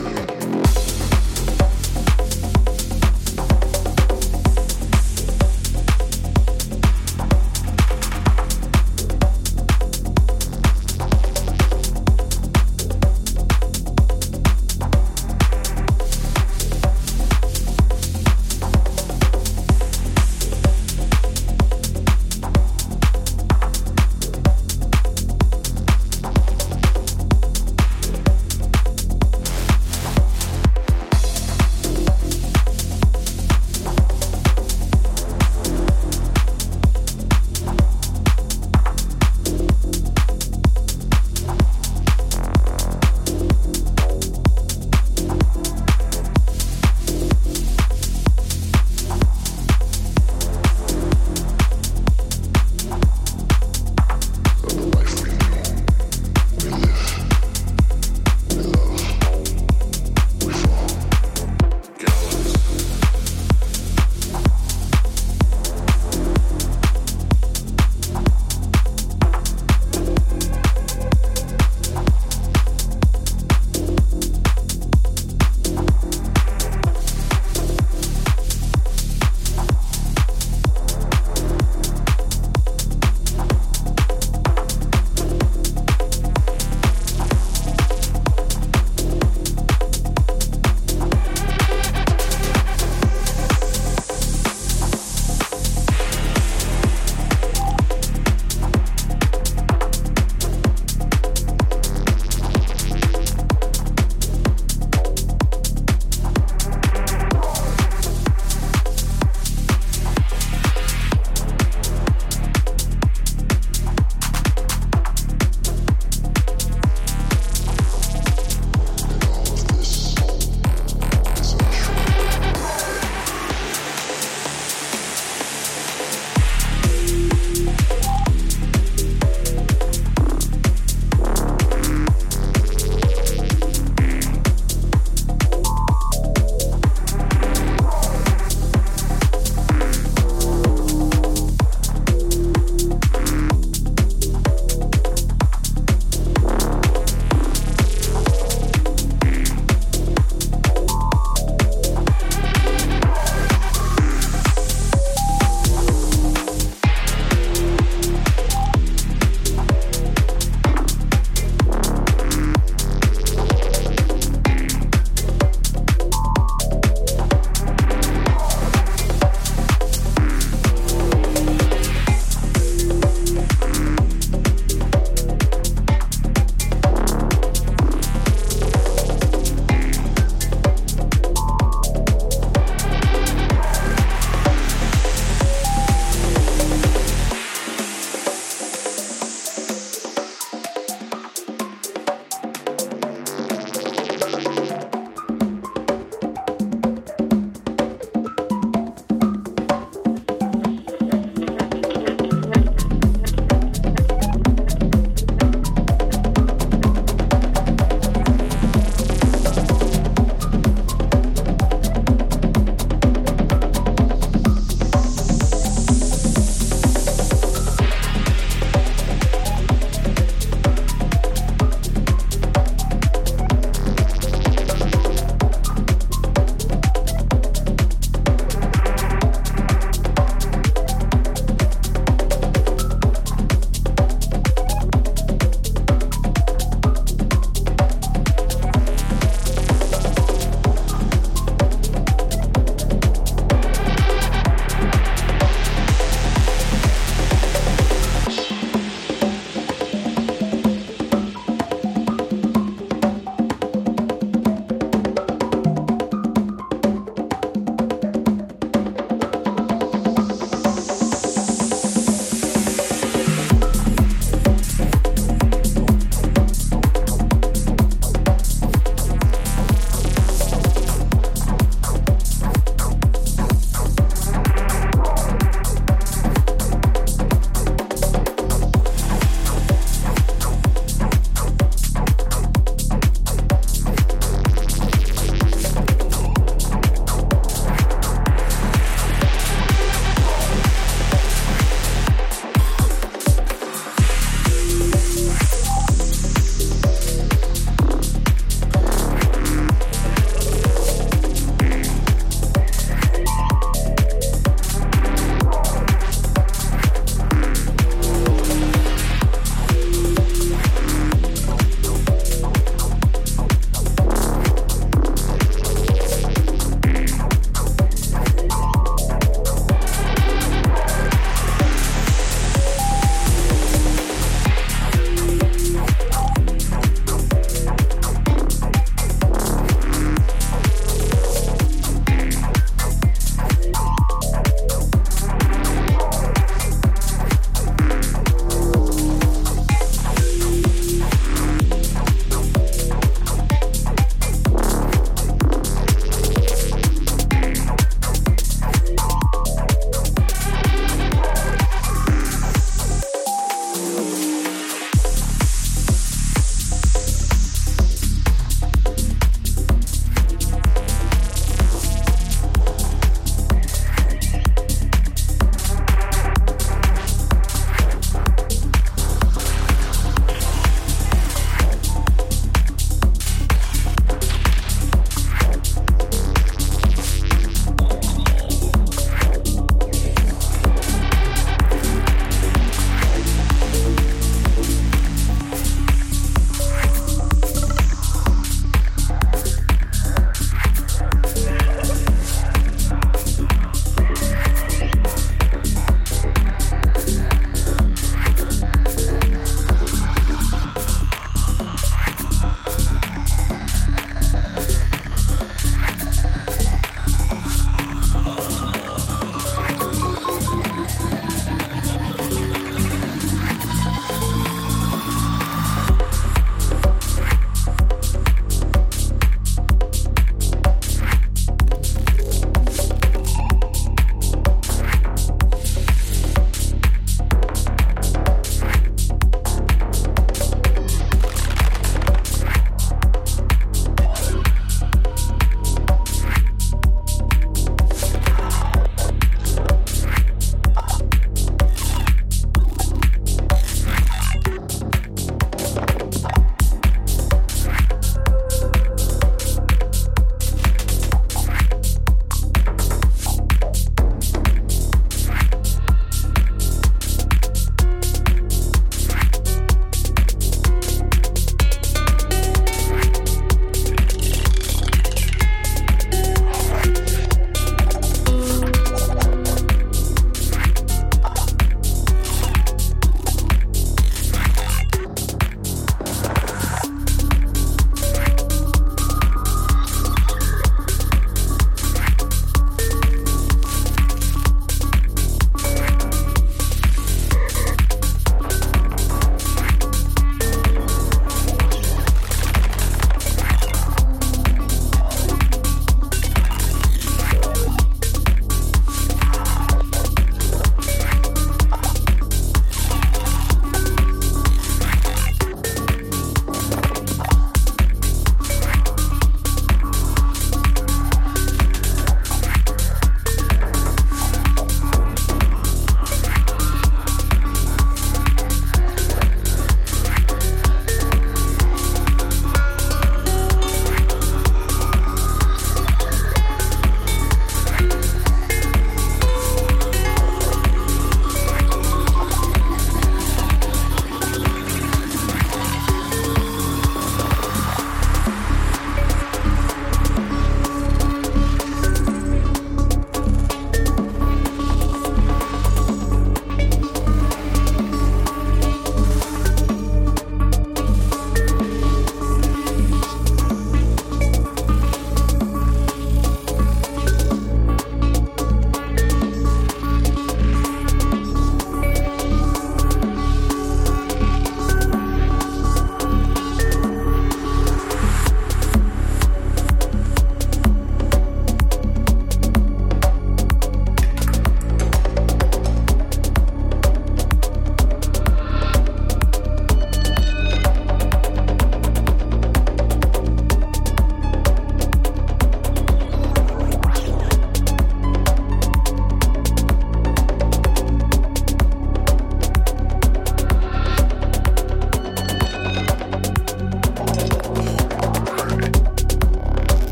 Música